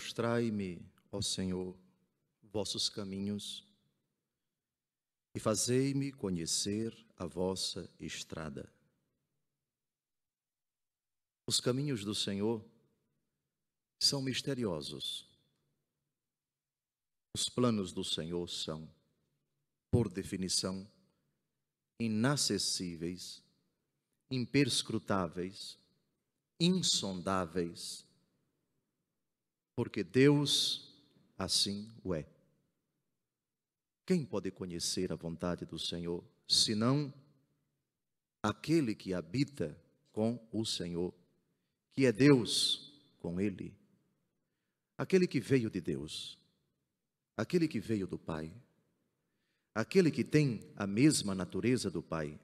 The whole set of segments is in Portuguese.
Mostrai-me, ó Senhor, vossos caminhos e fazei-me conhecer a vossa estrada. Os caminhos do Senhor são misteriosos. Os planos do Senhor são, por definição, inacessíveis, imperscrutáveis, insondáveis, porque Deus assim o é. Quem pode conhecer a vontade do Senhor, senão aquele que habita com o Senhor, que é Deus com ele, aquele que veio de Deus, aquele que veio do Pai, aquele que tem a mesma natureza do Pai,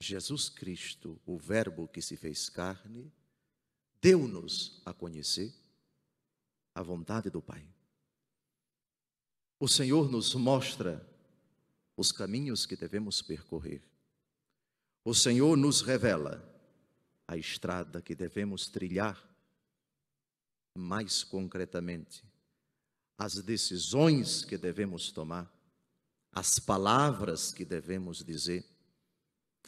Jesus Cristo, o Verbo que se fez carne, deu-nos a conhecer a vontade do Pai. O Senhor nos mostra os caminhos que devemos percorrer. O Senhor nos revela a estrada que devemos trilhar. Mais concretamente, as decisões que devemos tomar, as palavras que devemos dizer,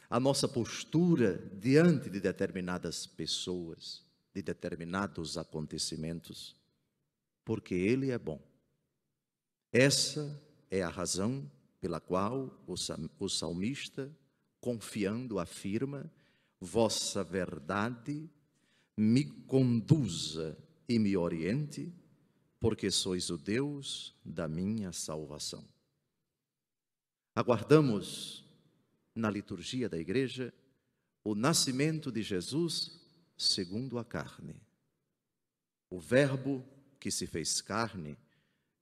a nossa postura diante de determinadas pessoas, de determinados acontecimentos, porque Ele é bom. Essa é a razão pela qual o salmista, confiando, afirma: Vossa verdade me conduza e me oriente, porque sois o Deus da minha salvação. Aguardamos na liturgia da igreja o nascimento de Jesus segundo a carne. O Verbo que se fez carne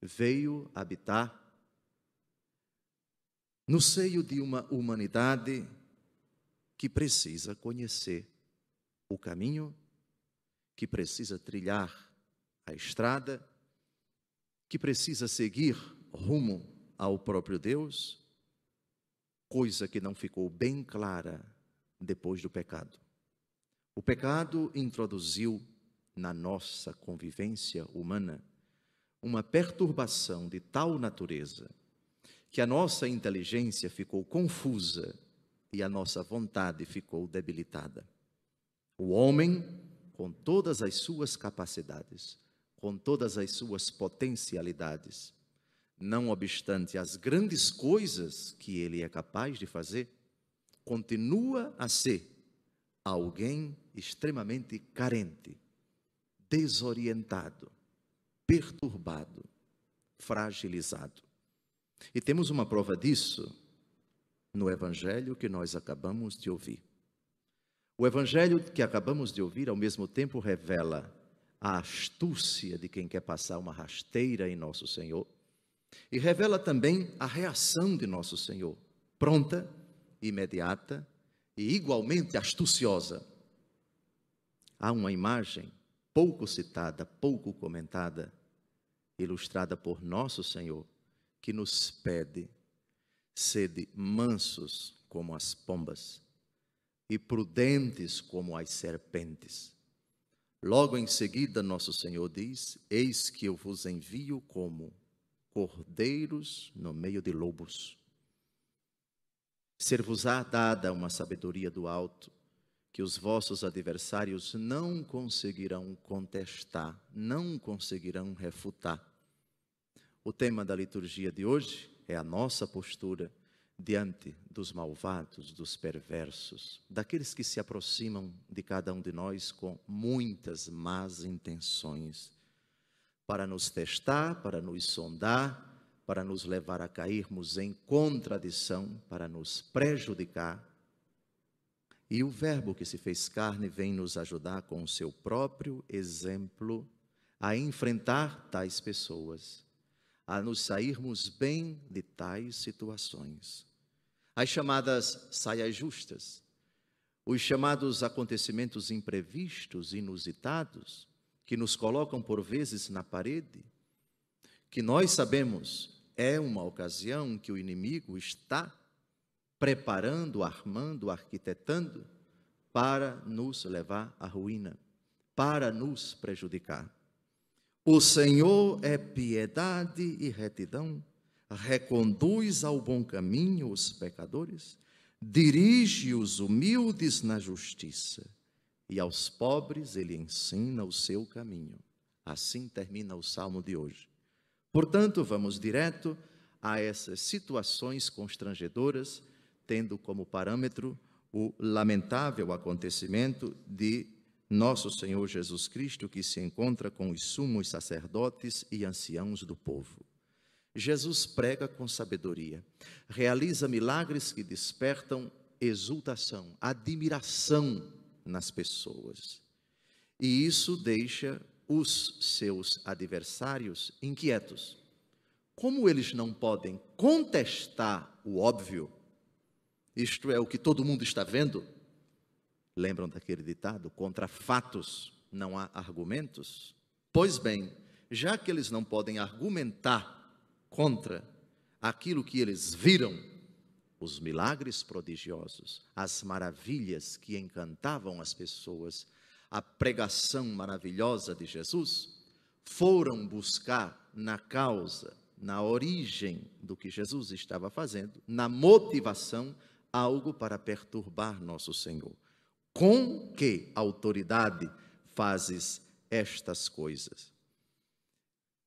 veio habitar no seio de uma humanidade que precisa conhecer o caminho, que precisa trilhar a estrada, que precisa seguir rumo ao próprio Deus, coisa que não ficou bem clara depois do pecado. O pecado introduziu na nossa convivência humana uma perturbação de tal natureza que a nossa inteligência ficou confusa e a nossa vontade ficou debilitada. O homem, com todas as suas capacidades, com todas as suas potencialidades, não obstante as grandes coisas que ele é capaz de fazer, continua a ser alguém extremamente carente, desorientado, perturbado, fragilizado. E temos uma prova disso no evangelho que nós acabamos de ouvir. O evangelho que acabamos de ouvir, ao mesmo tempo, revela a astúcia de quem quer passar uma rasteira em nosso Senhor e revela também a reação de nosso Senhor, pronta, imediata e igualmente astuciosa. Há uma imagem pouco citada, pouco comentada, ilustrada por nosso Senhor, que nos pede sede mansos como as pombas e prudentes como as serpentes. Logo em seguida, nosso Senhor diz: Eis que eu vos envio como cordeiros no meio de lobos. Ser-vos-á dada uma sabedoria do alto, que os vossos adversários não conseguirão contestar, não conseguirão refutar. O tema da liturgia de hoje é a nossa postura diante dos malvados, dos perversos, daqueles que se aproximam de cada um de nós com muitas más intenções para nos testar, para nos sondar, para nos levar a cairmos em contradição, para nos prejudicar. E o Verbo que se fez carne vem nos ajudar com o seu próprio exemplo a enfrentar tais pessoas, a nos sairmos bem de tais situações. As chamadas saias justas, os chamados acontecimentos imprevistos, inusitados, que nos colocam por vezes na parede, que nós sabemos é uma ocasião que o inimigo está preparando, armando, arquitetando para nos levar à ruína, para nos prejudicar. O Senhor é piedade e retidão, reconduz ao bom caminho os pecadores, dirige os humildes na justiça, e aos pobres ele ensina o seu caminho. Assim termina o salmo de hoje. Portanto, vamos direto a essas situações constrangedoras, tendo como parâmetro o lamentável acontecimento de nosso Senhor Jesus Cristo, que se encontra com os sumos sacerdotes e anciãos do povo. Jesus prega com sabedoria, realiza milagres que despertam exultação, admiração nas pessoas. E isso deixa os seus adversários inquietos. Como eles não podem contestar o óbvio, isto é o que todo mundo está vendo, lembram daquele ditado? Contra fatos não há argumentos? Pois bem, já que eles não podem argumentar contra aquilo que eles viram, os milagres prodigiosos, as maravilhas que encantavam as pessoas, a pregação maravilhosa de Jesus, foram buscar na causa, na origem do que Jesus estava fazendo, na motivação, algo para perturbar nosso Senhor. Com que autoridade fazes estas coisas?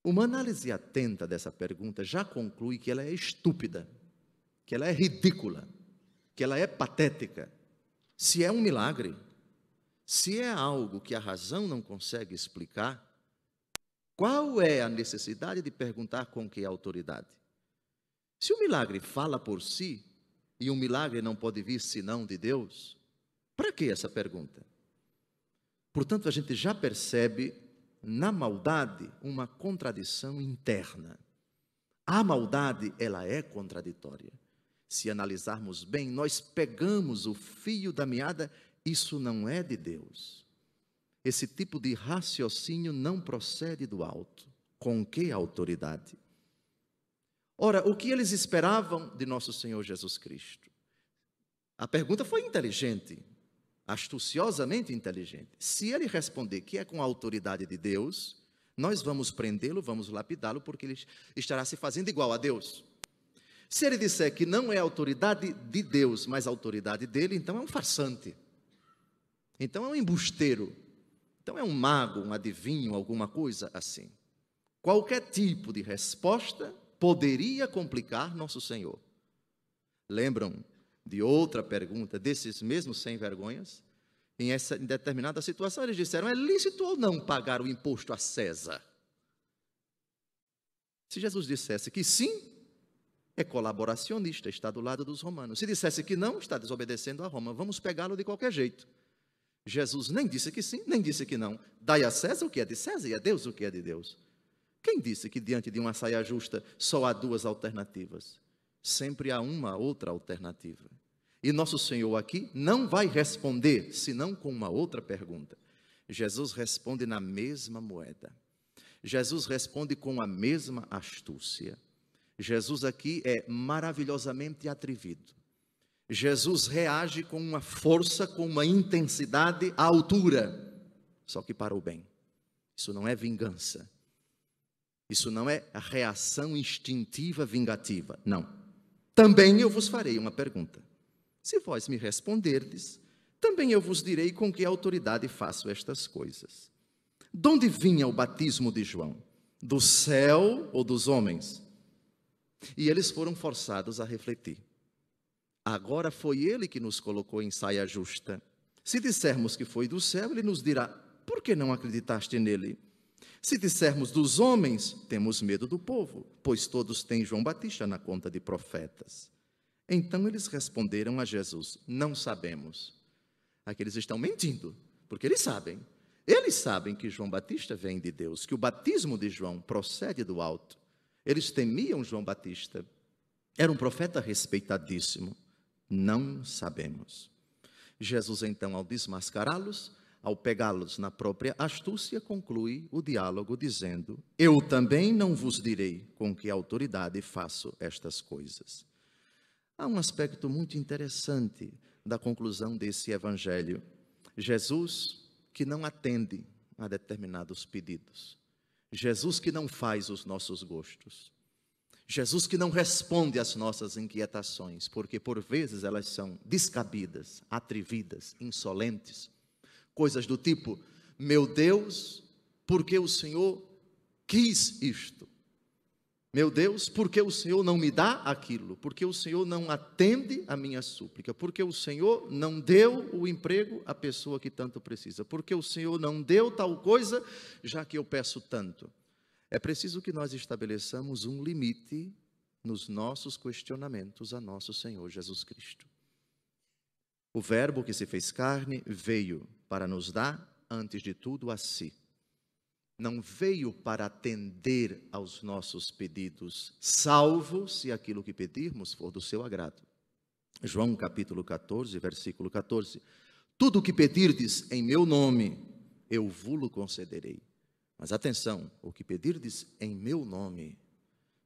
Uma análise atenta dessa pergunta já conclui que ela é estúpida, que ela é ridícula, que ela é patética. Se é um milagre, se é algo que a razão não consegue explicar, qual é a necessidade de perguntar com que autoridade? Se o milagre fala por si, e um milagre não pode vir senão de Deus, para que essa pergunta? Portanto, a gente já percebe na maldade uma contradição interna. A maldade, ela é contraditória. Se analisarmos bem, nós pegamos o fio da meada isso não é de Deus. Esse tipo de raciocínio não procede do alto. Com que autoridade? Ora, o que eles esperavam de nosso Senhor Jesus Cristo? A pergunta foi inteligente, astuciosamente inteligente. Se ele responder que é com a autoridade de Deus, nós vamos prendê-lo, vamos lapidá-lo, porque ele estará se fazendo igual a Deus. Se ele disser que não é autoridade de Deus, mas autoridade dele, então é um farsante. Então é um embusteiro. Então é um mago, um adivinho, alguma coisa assim. Qualquer tipo de resposta poderia complicar nosso Senhor. Lembram de outra pergunta desses mesmos sem vergonhas? Em, essa, em determinada situação, eles disseram: é lícito ou não pagar o imposto a César? Se Jesus dissesse que sim, é colaboracionista, está do lado dos romanos. Se dissesse que não, está desobedecendo a Roma. Vamos pegá-lo de qualquer jeito. Jesus nem disse que sim, nem disse que não. Dai a César o que é de César e a Deus o que é de Deus. Quem disse que diante de uma saia justa só há duas alternativas? Sempre há uma outra alternativa. E nosso Senhor aqui não vai responder senão com uma outra pergunta. Jesus responde na mesma moeda. Jesus responde com a mesma astúcia. Jesus aqui é maravilhosamente atrevido. Jesus reage com uma força, com uma intensidade à altura, só que para o bem. Isso não é vingança. Isso não é reação instintiva vingativa. Não. Também eu vos farei uma pergunta. Se vós me responderdes, também eu vos direi com que autoridade faço estas coisas. De onde vinha o batismo de João? Do céu ou dos homens? E eles foram forçados a refletir. Agora foi ele que nos colocou em saia justa. Se dissermos que foi do céu, ele nos dirá: Por que não acreditaste nele? Se dissermos dos homens, temos medo do povo, pois todos têm João Batista na conta de profetas. Então eles responderam a Jesus: Não sabemos. Aqui eles estão mentindo, porque eles sabem. Eles sabem que João Batista vem de Deus, que o batismo de João procede do alto. Eles temiam João Batista. Era um profeta respeitadíssimo. Não sabemos. Jesus, então, ao desmascará-los, ao pegá-los na própria astúcia, conclui o diálogo dizendo: Eu também não vos direi com que autoridade faço estas coisas. Há um aspecto muito interessante da conclusão desse evangelho. Jesus, que não atende a determinados pedidos. Jesus que não faz os nossos gostos. Jesus que não responde às nossas inquietações, porque por vezes elas são descabidas, atrevidas, insolentes. Coisas do tipo: meu Deus, porque o Senhor quis isto? Meu Deus, porque o Senhor não me dá aquilo? Porque o Senhor não atende a minha súplica? Porque o Senhor não deu o emprego à pessoa que tanto precisa? Porque o Senhor não deu tal coisa, já que eu peço tanto? É preciso que nós estabeleçamos um limite nos nossos questionamentos a nosso Senhor Jesus Cristo. O Verbo que se fez carne veio para nos dar, antes de tudo, a si não veio para atender aos nossos pedidos, salvo se aquilo que pedirmos for do seu agrado. João capítulo 14, versículo 14. Tudo o que pedirdes em meu nome, eu vulo concederei. Mas atenção, o que pedirdes em meu nome,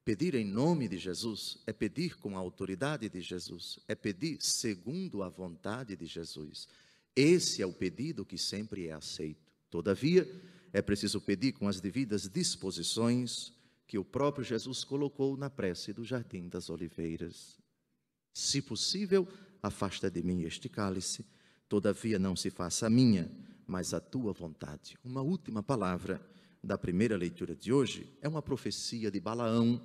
pedir em nome de Jesus, é pedir com a autoridade de Jesus, é pedir segundo a vontade de Jesus. Esse é o pedido que sempre é aceito. Todavia, é preciso pedir com as devidas disposições que o próprio Jesus colocou na prece do Jardim das Oliveiras. Se possível, afasta de mim este cálice, todavia não se faça a minha, mas a tua vontade. Uma última palavra da primeira leitura de hoje é uma profecia de Balaão,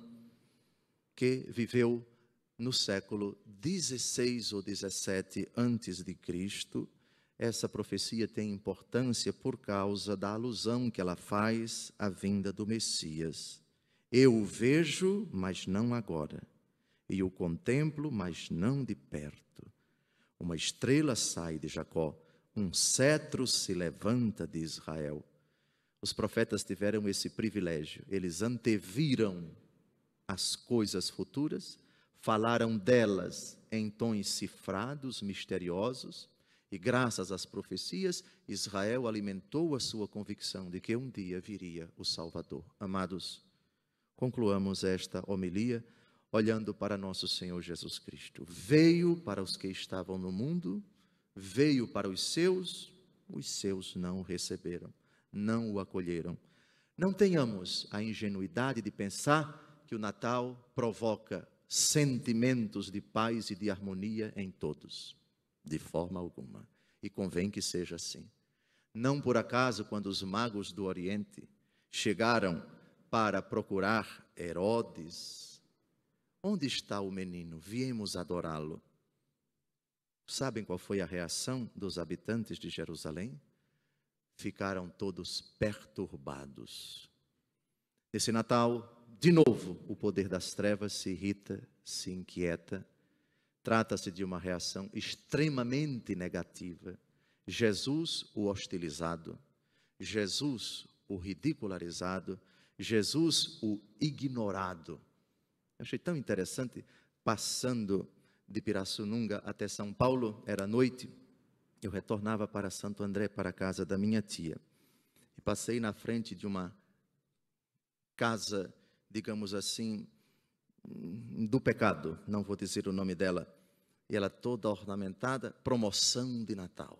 que viveu no século 16 ou 17 antes de Cristo essa profecia tem importância por causa da alusão que ela faz à vinda do Messias. Eu o vejo, mas não agora, e o contemplo, mas não de perto. Uma estrela sai de Jacó, um cetro se levanta de Israel. Os profetas tiveram esse privilégio, eles anteviram as coisas futuras, falaram delas em tons cifrados, misteriosos, e graças às profecias, Israel alimentou a sua convicção de que um dia viria o Salvador. Amados, concluamos esta homilia olhando para nosso Senhor Jesus Cristo. Veio para os que estavam no mundo, veio para os seus, os seus não o receberam, não o acolheram. Não tenhamos a ingenuidade de pensar que o Natal provoca sentimentos de paz e de harmonia em todos de forma alguma. E convém que seja assim. Não por acaso, quando os magos do Oriente chegaram para procurar Herodes, onde está o menino? Viemos adorá-lo. Sabem qual foi a reação dos habitantes de Jerusalém? Ficaram todos perturbados. Esse Natal, de novo, o poder das trevas se irrita, se inquieta. Trata-se de uma reação extremamente negativa. Jesus, o hostilizado, Jesus, o ridicularizado, Jesus, o ignorado. Eu achei tão interessante, passando de Pirassununga até São Paulo, era noite, eu retornava para Santo André, para a casa da minha tia, e passei na frente de uma casa, digamos assim, do pecado, não vou dizer o nome dela, e ela toda ornamentada, promoção de Natal.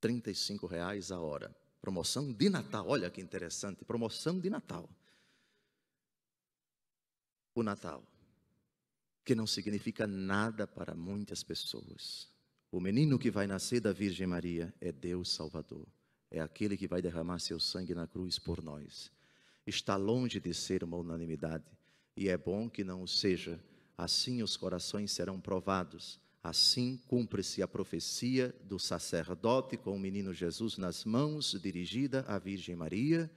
35 reais a hora. Promoção de Natal, olha que interessante, promoção de Natal. O Natal, que não significa nada para muitas pessoas. O menino que vai nascer da Virgem Maria é Deus Salvador, é aquele que vai derramar seu sangue na cruz por nós. Está longe de ser uma unanimidade, e é bom que não o seja assim os corações serão provados. Assim cumpre-se a profecia do sacerdote com o menino Jesus nas mãos, dirigida à Virgem Maria.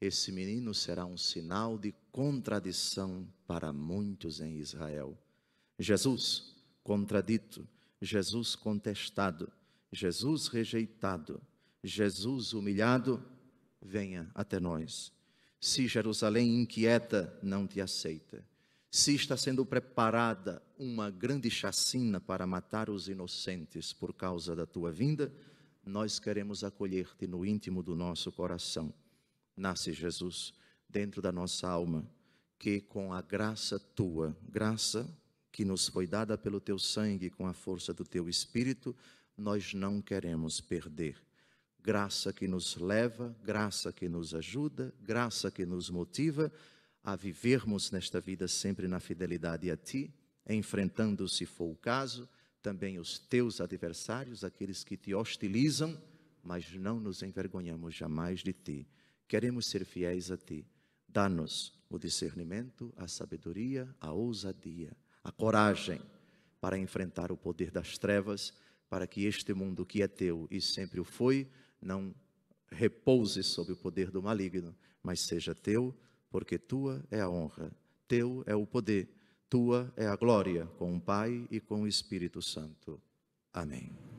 Esse menino será um sinal de contradição para muitos em Israel. Jesus contradito, Jesus contestado, Jesus rejeitado, Jesus humilhado, venha até nós. Se Jerusalém inquieta, não te aceita se está sendo preparada uma grande chacina para matar os inocentes por causa da tua vinda, nós queremos acolher-te no íntimo do nosso coração. Nasce Jesus dentro da nossa alma, que com a graça tua, graça que nos foi dada pelo teu sangue com a força do teu espírito, nós não queremos perder. Graça que nos leva, graça que nos ajuda, graça que nos motiva a vivermos nesta vida sempre na fidelidade a Ti, enfrentando, se for o caso, também os teus adversários, aqueles que te hostilizam, mas não nos envergonhamos jamais de Ti. Queremos ser fiéis a Ti. Dá-nos o discernimento, a sabedoria, a ousadia, a coragem para enfrentar o poder das trevas, para que este mundo que é Teu e sempre o foi, não repouse sob o poder do maligno, mas seja Teu, porque Tua é a honra, Teu é o poder, Tua é a glória, com o Pai e com o Espírito Santo. Amém.